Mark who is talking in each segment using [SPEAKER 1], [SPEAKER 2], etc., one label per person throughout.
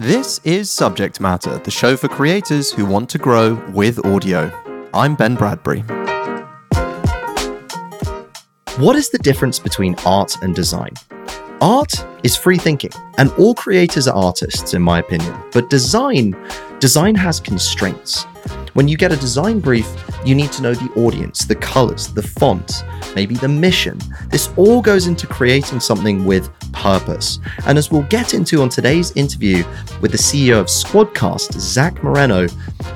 [SPEAKER 1] This is Subject Matter, the show for creators who want to grow with audio. I'm Ben Bradbury. What is the difference between art and design? Art is free thinking, and all creators are artists, in my opinion. But design, design has constraints. When you get a design brief, you need to know the audience, the colors, the font, maybe the mission. This all goes into creating something with purpose. And as we'll get into on today's interview with the CEO of Squadcast, Zach Moreno,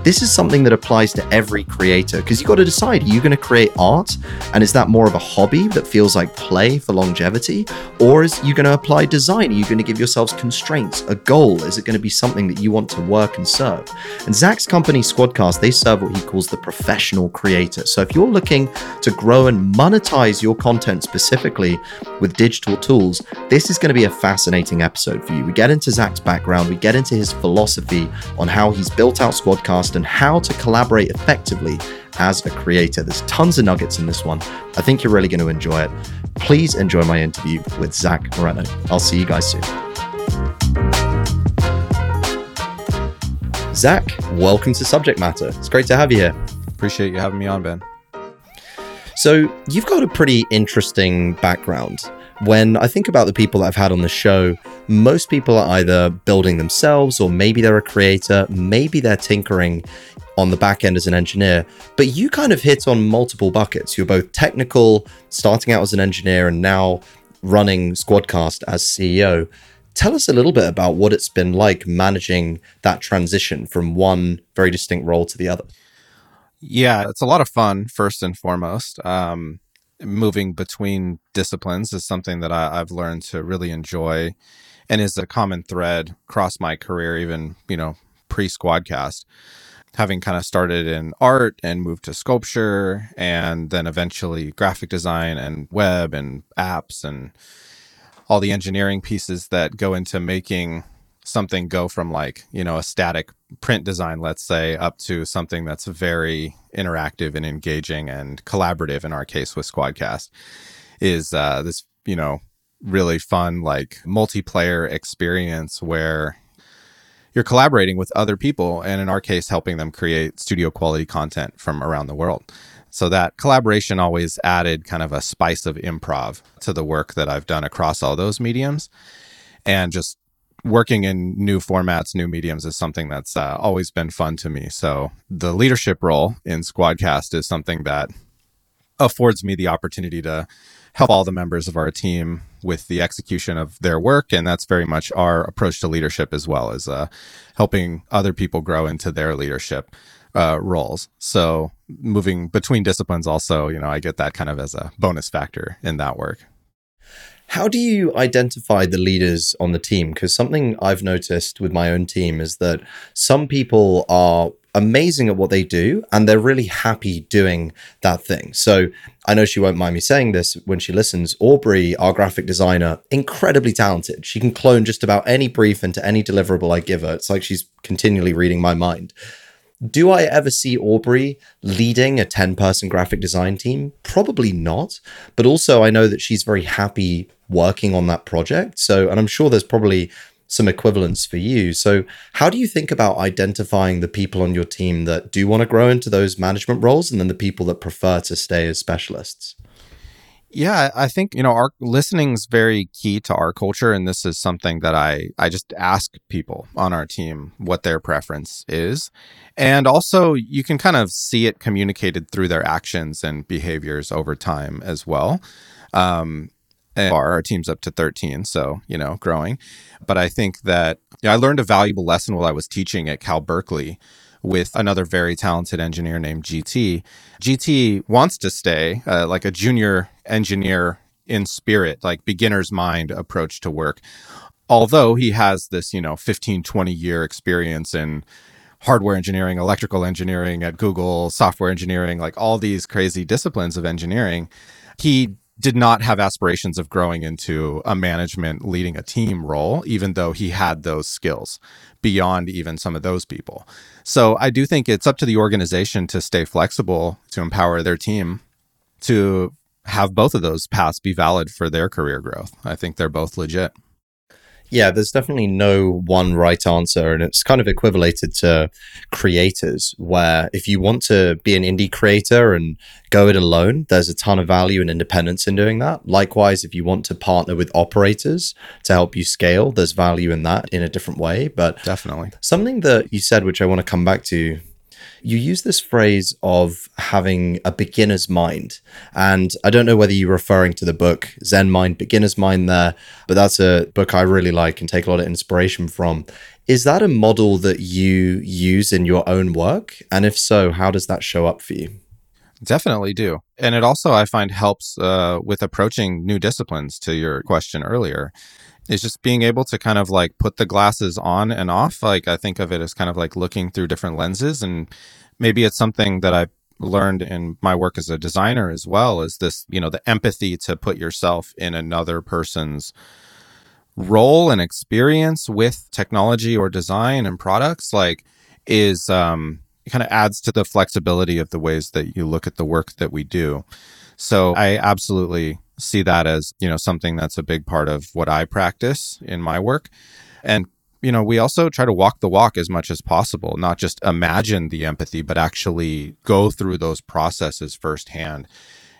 [SPEAKER 1] this is something that applies to every creator because you've got to decide are you going to create art and is that more of a hobby that feels like play for longevity? Or is you going to apply design? Are you going to give yourselves constraints, a goal? Is it going to be something that you want to work and serve? And Zach's company, Squadcast, they serve what he calls the professional creator. So if you're looking to grow and monetize your content specifically with digital tools, this is going to be a fascinating episode for you. We get into Zach's background, we get into his philosophy on how he's built out Squadcast and how to collaborate effectively as a creator. There's tons of nuggets in this one. I think you're really going to enjoy it. Please enjoy my interview with Zach Moreno. I'll see you guys soon. Zach, welcome to Subject Matter. It's great to have you here.
[SPEAKER 2] Appreciate you having me on, Ben.
[SPEAKER 1] So, you've got a pretty interesting background. When I think about the people that I've had on the show, most people are either building themselves or maybe they're a creator, maybe they're tinkering on the back end as an engineer. But you kind of hit on multiple buckets. You're both technical, starting out as an engineer, and now running Squadcast as CEO. Tell us a little bit about what it's been like managing that transition from one very distinct role to the other.
[SPEAKER 2] Yeah, it's a lot of fun, first and foremost. Um, moving between disciplines is something that I, I've learned to really enjoy and is a common thread across my career, even, you know, pre Squadcast. Having kind of started in art and moved to sculpture and then eventually graphic design and web and apps and all the engineering pieces that go into making something go from like you know a static print design let's say up to something that's very interactive and engaging and collaborative in our case with squadcast is uh, this you know really fun like multiplayer experience where you're collaborating with other people and in our case helping them create studio quality content from around the world so that collaboration always added kind of a spice of improv to the work that I've done across all those mediums. And just working in new formats, new mediums is something that's uh, always been fun to me. So the leadership role in Squadcast is something that affords me the opportunity to help all the members of our team with the execution of their work and that's very much our approach to leadership as well as uh, helping other people grow into their leadership uh, roles. So moving between disciplines, also, you know, I get that kind of as a bonus factor in that work.
[SPEAKER 1] How do you identify the leaders on the team? Because something I've noticed with my own team is that some people are amazing at what they do and they're really happy doing that thing. So I know she won't mind me saying this when she listens. Aubrey, our graphic designer, incredibly talented. She can clone just about any brief into any deliverable I give her. It's like she's continually reading my mind. Do I ever see Aubrey leading a 10 person graphic design team? Probably not. But also, I know that she's very happy working on that project. So, and I'm sure there's probably some equivalents for you. So, how do you think about identifying the people on your team that do want to grow into those management roles and then the people that prefer to stay as specialists?
[SPEAKER 2] Yeah, I think you know our listening is very key to our culture, and this is something that I I just ask people on our team what their preference is, and also you can kind of see it communicated through their actions and behaviors over time as well. Um, and our, our team's up to 13 so you know growing but i think that you know, i learned a valuable lesson while i was teaching at cal berkeley with another very talented engineer named GT. GT wants to stay uh, like a junior engineer in spirit, like beginner's mind approach to work. Although he has this, you know, 15, 20 year experience in hardware engineering, electrical engineering at Google, software engineering, like all these crazy disciplines of engineering, he did not have aspirations of growing into a management leading a team role, even though he had those skills beyond even some of those people. So I do think it's up to the organization to stay flexible, to empower their team to have both of those paths be valid for their career growth. I think they're both legit.
[SPEAKER 1] Yeah, there's definitely no one right answer. And it's kind of equivalated to creators, where if you want to be an indie creator and go it alone, there's a ton of value and independence in doing that. Likewise, if you want to partner with operators to help you scale, there's value in that in a different way. But
[SPEAKER 2] definitely
[SPEAKER 1] something that you said, which I want to come back to you use this phrase of having a beginner's mind. And I don't know whether you're referring to the book Zen Mind, Beginner's Mind there, but that's a book I really like and take a lot of inspiration from. Is that a model that you use in your own work? And if so, how does that show up for you?
[SPEAKER 2] Definitely do. And it also, I find, helps uh, with approaching new disciplines to your question earlier is just being able to kind of like put the glasses on and off. Like I think of it as kind of like looking through different lenses. And maybe it's something that I've learned in my work as a designer as well is this, you know, the empathy to put yourself in another person's role and experience with technology or design and products like is um kind of adds to the flexibility of the ways that you look at the work that we do. So I absolutely see that as, you know, something that's a big part of what I practice in my work. And you know, we also try to walk the walk as much as possible, not just imagine the empathy, but actually go through those processes firsthand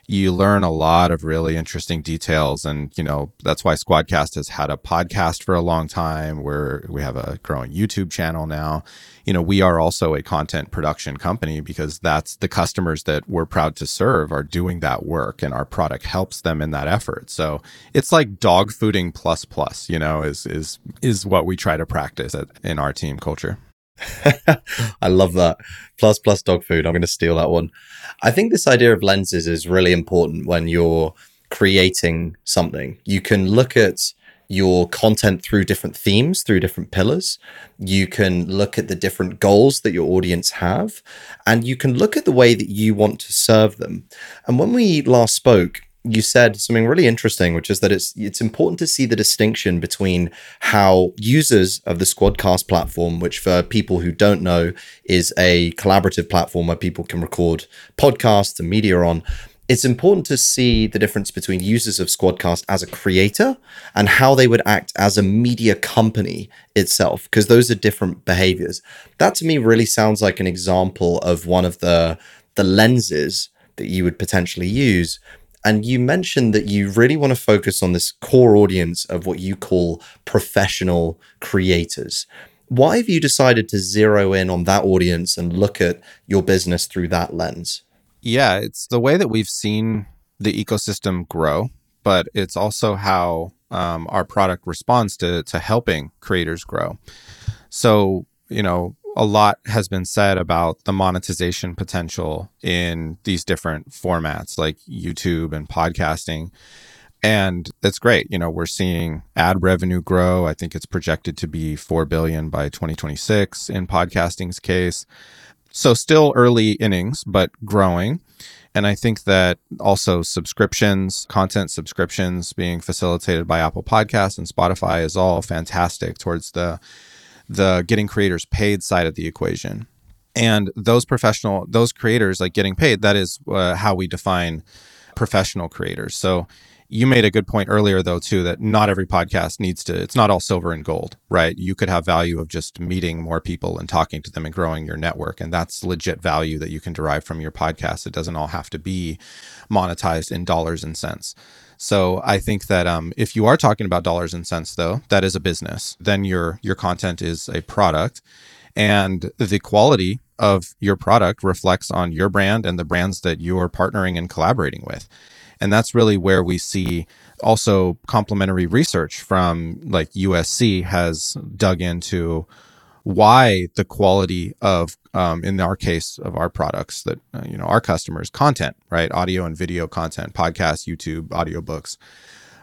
[SPEAKER 2] you learn a lot of really interesting details. And, you know, that's why Squadcast has had a podcast for a long time where we have a growing YouTube channel now. You know, we are also a content production company because that's the customers that we're proud to serve are doing that work and our product helps them in that effort. So it's like dog fooding plus plus, you know, is is is what we try to practice at, in our team culture.
[SPEAKER 1] I love that. Plus plus dog food. I'm going to steal that one. I think this idea of lenses is really important when you're creating something. You can look at your content through different themes, through different pillars. You can look at the different goals that your audience have, and you can look at the way that you want to serve them. And when we last spoke, you said something really interesting, which is that it's it's important to see the distinction between how users of the Squadcast platform, which for people who don't know is a collaborative platform where people can record podcasts and media on. It's important to see the difference between users of Squadcast as a creator and how they would act as a media company itself, because those are different behaviors. That to me really sounds like an example of one of the the lenses that you would potentially use and you mentioned that you really want to focus on this core audience of what you call professional creators. Why have you decided to zero in on that audience and look at your business through that lens?
[SPEAKER 2] Yeah, it's the way that we've seen the ecosystem grow, but it's also how um, our product responds to to helping creators grow. So, you know, a lot has been said about the monetization potential in these different formats like YouTube and podcasting. And it's great. You know, we're seeing ad revenue grow. I think it's projected to be 4 billion by 2026 in podcasting's case. So still early innings, but growing. And I think that also subscriptions, content subscriptions being facilitated by Apple Podcasts and Spotify is all fantastic towards the the getting creators paid side of the equation. And those professional, those creators like getting paid, that is uh, how we define professional creators. So you made a good point earlier though too that not every podcast needs to it's not all silver and gold right you could have value of just meeting more people and talking to them and growing your network and that's legit value that you can derive from your podcast it doesn't all have to be monetized in dollars and cents so I think that um, if you are talking about dollars and cents, though, that is a business. Then your your content is a product, and the quality of your product reflects on your brand and the brands that you are partnering and collaborating with. And that's really where we see also complementary research from like USC has dug into why the quality of um, in our case of our products that uh, you know our customers content right? Audio and video content podcasts youtube audiobooks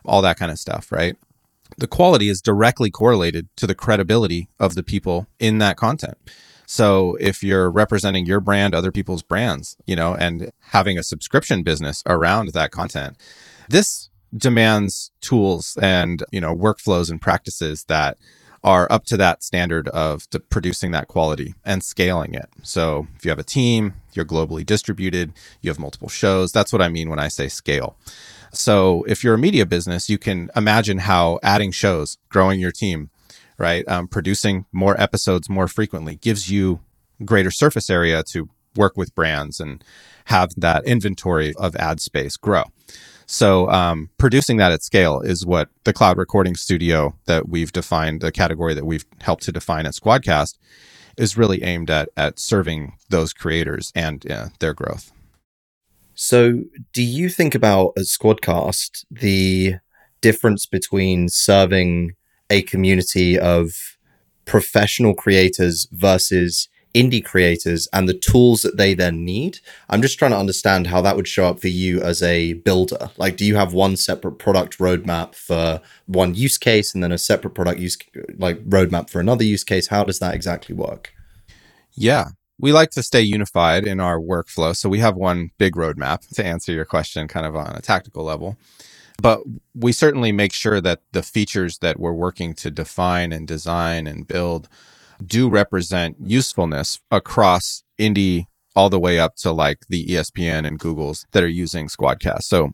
[SPEAKER 2] all that kind of stuff right? The quality is directly correlated to the credibility of the people in that content. So if you're representing your brand other people's brands you know and having a subscription business around that content this demands tools and you know workflows and practices that are up to that standard of producing that quality and scaling it. So if you have a team, you're globally distributed, you have multiple shows. That's what I mean when I say scale. So if you're a media business, you can imagine how adding shows, growing your team, right, um, producing more episodes more frequently gives you greater surface area to work with brands and have that inventory of ad space grow. So um, producing that at scale is what the cloud recording studio that we've defined, the category that we've helped to define at Squadcast, is really aimed at at serving those creators and uh, their growth.
[SPEAKER 1] So, do you think about at Squadcast the difference between serving a community of professional creators versus indie creators and the tools that they then need. I'm just trying to understand how that would show up for you as a builder. Like, do you have one separate product roadmap for one use case and then a separate product use like roadmap for another use case? How does that exactly work?
[SPEAKER 2] Yeah. We like to stay unified in our workflow. So we have one big roadmap to answer your question kind of on a tactical level. But we certainly make sure that the features that we're working to define and design and build do represent usefulness across indie all the way up to like the ESPN and Googles that are using Squadcast. So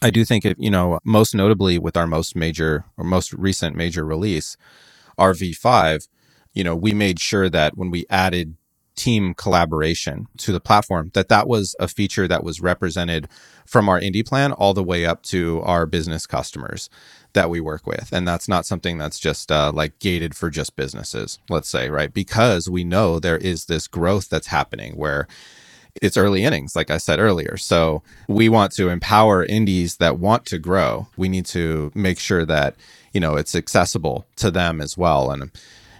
[SPEAKER 2] I do think it, you know, most notably with our most major or most recent major release, RV5, you know, we made sure that when we added team collaboration to the platform that that was a feature that was represented from our indie plan all the way up to our business customers that we work with. And that's not something that's just uh, like gated for just businesses let's say right? Because we know there is this growth that's happening where it's early innings like i said earlier. So we want to empower indies that want to grow. We need to make sure that you know it's accessible to them as well. And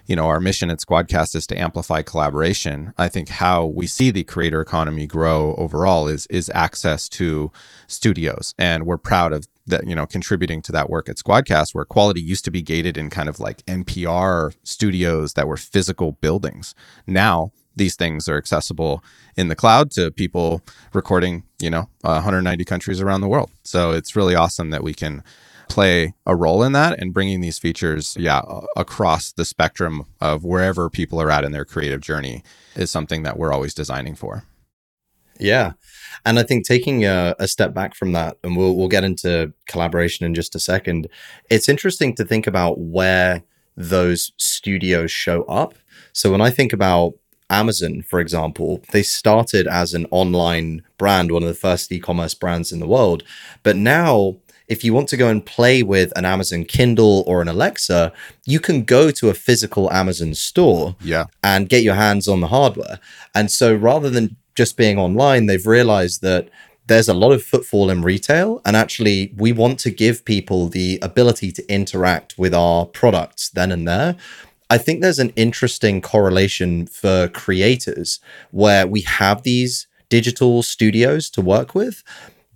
[SPEAKER 2] you know, our mission at Squadcast is to amplify collaboration. I think how we see the creator economy grow overall is is access to studios, and we're proud of that. You know, contributing to that work at Squadcast, where quality used to be gated in kind of like NPR studios that were physical buildings. Now these things are accessible in the cloud to people recording, you know, 190 countries around the world. So it's really awesome that we can play a role in that and bringing these features, yeah, across the spectrum of wherever people are at in their creative journey is something that we're always designing for.
[SPEAKER 1] Yeah. And I think taking a, a, step back from that, and we'll, we'll get into collaboration in just a second, it's interesting to think about where those studios show up. So when I think about Amazon, for example, they started as an online brand, one of the first e commerce brands in the world. But now if you want to go and play with an Amazon Kindle or an Alexa, you can go to a physical Amazon store
[SPEAKER 2] yeah.
[SPEAKER 1] and get your hands on the hardware. And so rather than just being online, they've realized that there's a lot of footfall in retail. And actually, we want to give people the ability to interact with our products then and there. I think there's an interesting correlation for creators where we have these digital studios to work with,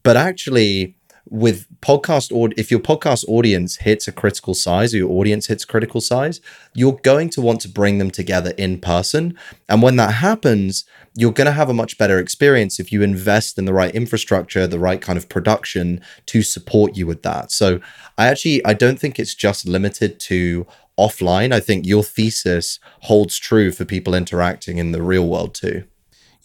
[SPEAKER 1] but actually, with podcast or if your podcast audience hits a critical size or your audience hits critical size you're going to want to bring them together in person and when that happens you're going to have a much better experience if you invest in the right infrastructure the right kind of production to support you with that so i actually i don't think it's just limited to offline i think your thesis holds true for people interacting in the real world too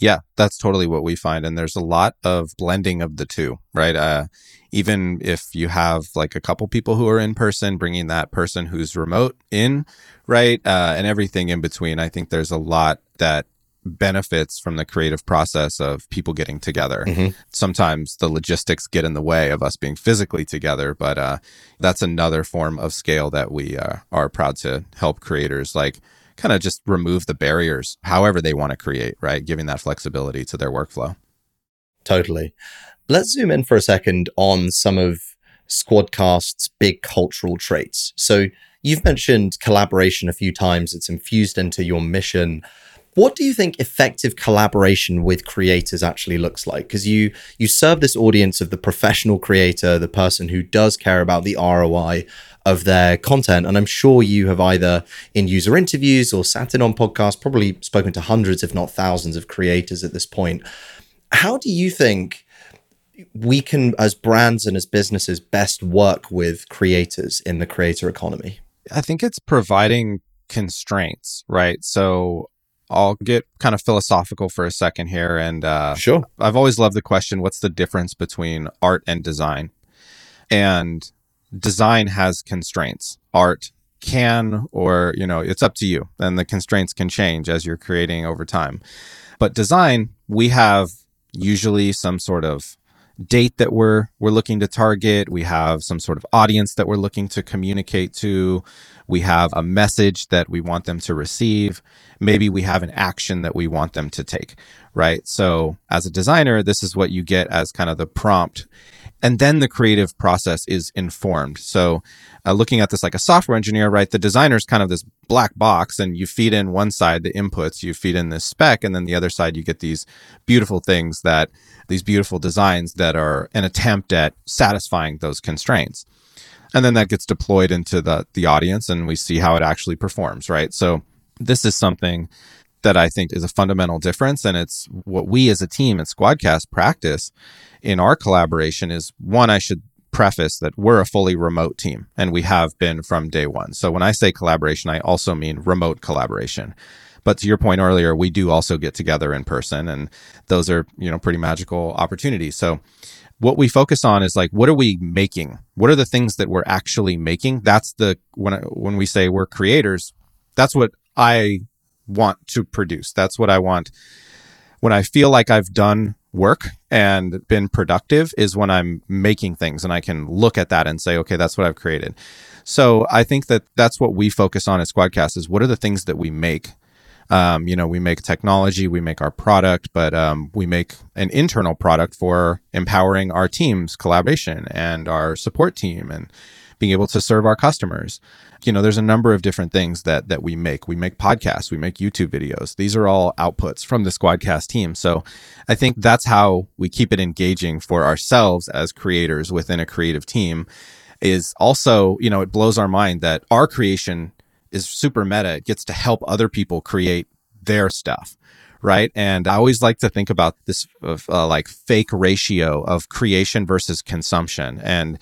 [SPEAKER 2] yeah, that's totally what we find. And there's a lot of blending of the two, right? Uh, even if you have like a couple people who are in person, bringing that person who's remote in, right? Uh, and everything in between. I think there's a lot that benefits from the creative process of people getting together. Mm-hmm. Sometimes the logistics get in the way of us being physically together, but uh, that's another form of scale that we uh, are proud to help creators like kind of just remove the barriers however they want to create, right? Giving that flexibility to their workflow.
[SPEAKER 1] Totally. Let's zoom in for a second on some of Squadcast's big cultural traits. So you've mentioned collaboration a few times, it's infused into your mission. What do you think effective collaboration with creators actually looks like? Because you you serve this audience of the professional creator, the person who does care about the ROI of their content. And I'm sure you have either in user interviews or sat in on podcasts, probably spoken to hundreds, if not thousands, of creators at this point. How do you think we can, as brands and as businesses, best work with creators in the creator economy?
[SPEAKER 2] I think it's providing constraints, right? So I'll get kind of philosophical for a second here. And uh,
[SPEAKER 1] sure.
[SPEAKER 2] I've always loved the question what's the difference between art and design? And design has constraints. Art can, or, you know, it's up to you. And the constraints can change as you're creating over time. But design, we have usually some sort of date that we're we're looking to target. We have some sort of audience that we're looking to communicate to. We have a message that we want them to receive. Maybe we have an action that we want them to take right? So as a designer this is what you get as kind of the prompt and then the creative process is informed. So uh, looking at this like a software engineer right the designer is kind of this black box and you feed in one side the inputs you feed in this spec and then the other side you get these beautiful things that these beautiful designs that are an attempt at satisfying those constraints. And then that gets deployed into the the audience and we see how it actually performs right? So this is something that I think is a fundamental difference. And it's what we as a team at Squadcast practice in our collaboration is one, I should preface that we're a fully remote team and we have been from day one. So when I say collaboration, I also mean remote collaboration. But to your point earlier, we do also get together in person and those are, you know, pretty magical opportunities. So what we focus on is like what are we making? What are the things that we're actually making? That's the when I, when we say we're creators, that's what I want to produce. That's what I want. When I feel like I've done work and been productive is when I'm making things and I can look at that and say, okay, that's what I've created. So I think that that's what we focus on at Squadcast is what are the things that we make. Um, you know, we make technology, we make our product, but um, we make an internal product for empowering our team's collaboration and our support team and being able to serve our customers you know, there's a number of different things that that we make. We make podcasts, we make YouTube videos. These are all outputs from the Squadcast team. So I think that's how we keep it engaging for ourselves as creators within a creative team is also, you know, it blows our mind that our creation is super meta. It gets to help other people create their stuff right? And I always like to think about this uh, like fake ratio of creation versus consumption. And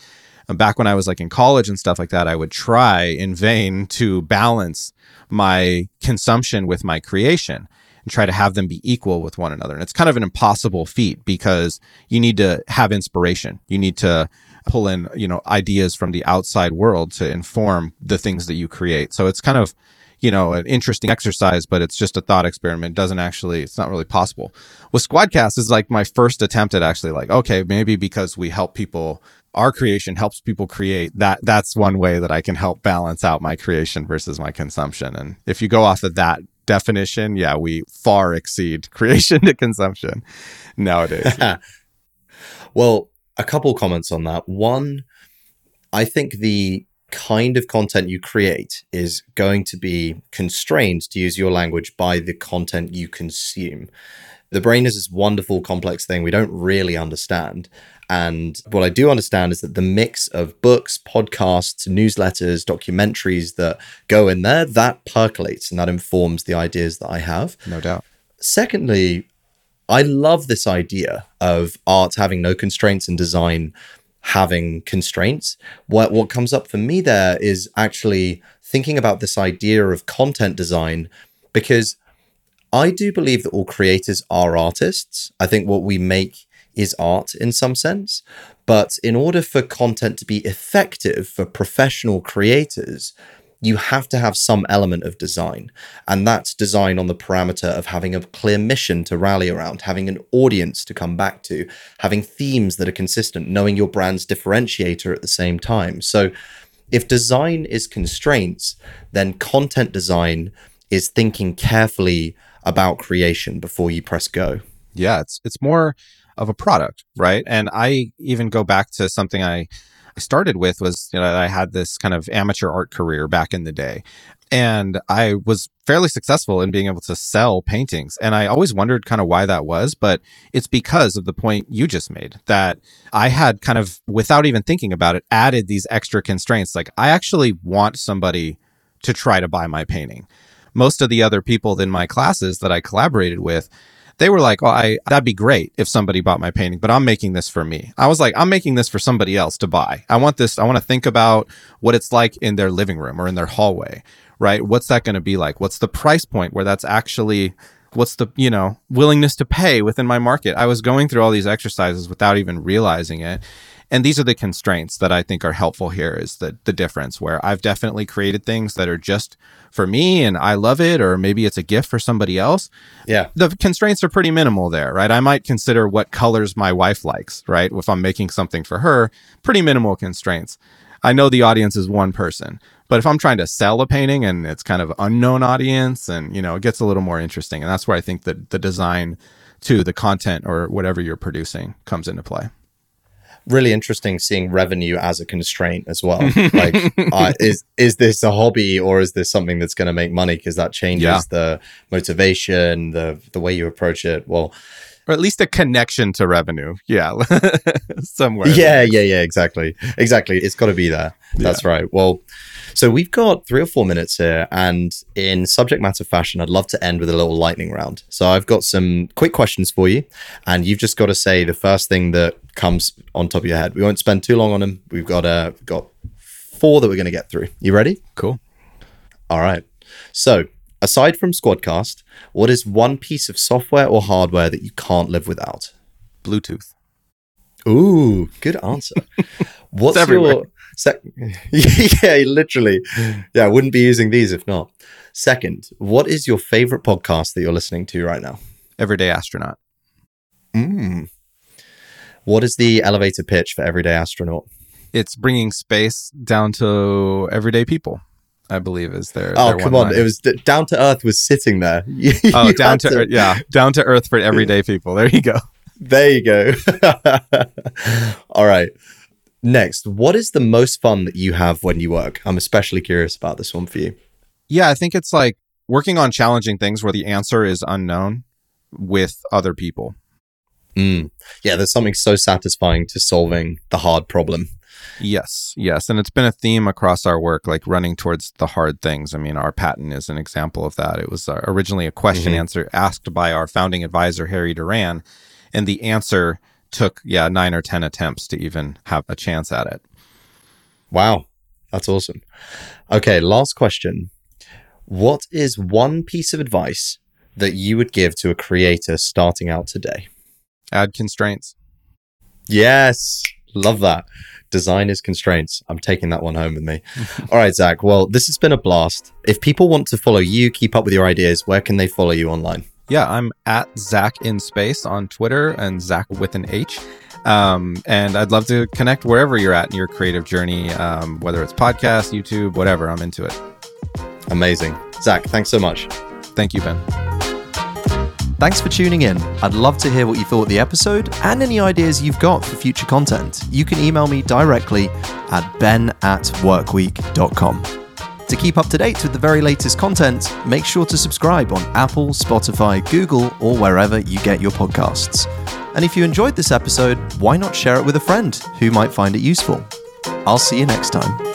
[SPEAKER 2] back when I was like in college and stuff like that, I would try in vain to balance my consumption with my creation and try to have them be equal with one another. And it's kind of an impossible feat because you need to have inspiration. You need to pull in, you know, ideas from the outside world to inform the things that you create. So it's kind of, you know, an interesting exercise, but it's just a thought experiment. It doesn't actually, it's not really possible. With Squadcast is like my first attempt at actually like, okay, maybe because we help people our creation helps people create that that's one way that i can help balance out my creation versus my consumption. And if you go off of that definition yeah we far exceed creation to consumption nowadays.
[SPEAKER 1] Well a couple comments on that. One i think the kind of content you create is going to be constrained to use your language by the content you consume. The brain is this wonderful complex thing we don't really understand and what I do understand is that the mix of books, podcasts, newsletters, documentaries that go in there, that percolates and that informs the ideas that I have.
[SPEAKER 2] No doubt.
[SPEAKER 1] Secondly, I love this idea of art having no constraints and design having constraints. What what comes up for me there is actually thinking about this idea of content design because I do believe that all creators are artists. I think what we make is art in some sense. But in order for content to be effective for professional creators, you have to have some element of design. And that's design on the parameter of having a clear mission to rally around, having an audience to come back to, having themes that are consistent, knowing your brand's differentiator at the same time. So if design is constraints, then content design is thinking carefully about creation before you press go.
[SPEAKER 2] Yeah, it's it's more of a product, right? And I even go back to something I I started with was you know I had this kind of amateur art career back in the day. And I was fairly successful in being able to sell paintings. And I always wondered kind of why that was, but it's because of the point you just made that I had kind of, without even thinking about it, added these extra constraints. Like, I actually want somebody to try to buy my painting. Most of the other people in my classes that I collaborated with, they were like, "Oh, I that'd be great if somebody bought my painting, but I'm making this for me." I was like, "I'm making this for somebody else to buy. I want this. I want to think about what it's like in their living room or in their hallway, right? What's that going to be like? What's the price point where that's actually what's the you know willingness to pay within my market i was going through all these exercises without even realizing it and these are the constraints that i think are helpful here is the the difference where i've definitely created things that are just for me and i love it or maybe it's a gift for somebody else
[SPEAKER 1] Yeah.
[SPEAKER 2] the constraints are pretty minimal there right i might consider what colors my wife likes right if i'm making something for her pretty minimal constraints i know the audience is one person but if I'm trying to sell a painting and it's kind of unknown audience and you know it gets a little more interesting and that's where I think that the design to the content or whatever you're producing comes into play.
[SPEAKER 1] Really interesting seeing revenue as a constraint as well. like, uh, is is this a hobby or is this something that's going to make money? Because that changes
[SPEAKER 2] Yeah.
[SPEAKER 1] the motivation, the the way you approach it. Well,
[SPEAKER 2] Or at least a connection to revenue. Yeah. Somewhere.
[SPEAKER 1] yeah, yeah, yeah, exactly, exactly. It's got to be there. That's right. Well, so we've got three or four minutes here, and in subject matter fashion, I'd love to end with a little lightning round. So I've got some quick questions for you, and you've just got to say the first thing that comes on top of your head. We won't spend too long on them. We've got uh, got four that we're going to get through. You ready?
[SPEAKER 2] Cool.
[SPEAKER 1] All right. So, aside from Squadcast, what is one piece of software or hardware that you can't live without?
[SPEAKER 2] Bluetooth.
[SPEAKER 1] Ooh, good answer. What's your sec- yeah, literally. Yeah, I wouldn't be using these if not. Second, what is your favorite podcast that you're listening to right now?
[SPEAKER 2] Everyday astronaut.
[SPEAKER 1] Mm. What is the elevator pitch for Everyday Astronaut?
[SPEAKER 2] It's bringing space down to everyday people. I believe is their.
[SPEAKER 1] Oh,
[SPEAKER 2] their
[SPEAKER 1] come on.
[SPEAKER 2] line.
[SPEAKER 1] It was Down to Earth was sitting there. You
[SPEAKER 2] Oh, down to, earth, yeah, down to earth for everyday people. There you go.
[SPEAKER 1] There you go. All right. Next, what is the most fun that you have when you work? I'm especially curious about this one for you.
[SPEAKER 2] Yeah, I think it's like working on challenging things where the answer is unknown with other people.
[SPEAKER 1] Mm. Yeah, there's something so satisfying to solving the hard problem.
[SPEAKER 2] Yes, yes. And it's been a theme across our work, like running towards the hard things. I mean, our patent is an example of that. It was uh, originally a question
[SPEAKER 1] Mhm.
[SPEAKER 2] answer asked by our founding advisor, Harry Duran, and the answer took, yeah, nine or 10 attempts to even have a chance at it.
[SPEAKER 1] Wow, that's awesome. Okay, last question. What is one piece of advice that you would give to a creator starting out today?
[SPEAKER 2] Add constraints.
[SPEAKER 1] Yes, love that. Design is constraints. I'm taking that one home with me. All right, Zach. Well, this has been a blast. If people want to follow you, keep up with your ideas, where can they follow you online?
[SPEAKER 2] Yeah, I'm at Zach in Space on Twitter and Zach with an H. Um, and I'd love to connect wherever you're at in your creative journey, um, whether it's podcast, YouTube, whatever. I'm into it.
[SPEAKER 1] Amazing. Zach, thanks so much.
[SPEAKER 2] Thank you, Ben.
[SPEAKER 3] Thanks for tuning in. I'd love to hear what you thought of the episode and any ideas you've got for future content. You can email me directly at ben at workweek.com. To keep up to date with the very latest content, make sure to subscribe on Apple, Spotify, Google, or wherever you get your podcasts. And if you enjoyed this episode, why not share it with a friend who might find it useful? I'll see you next time.